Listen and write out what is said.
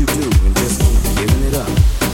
you do and just keep giving it up.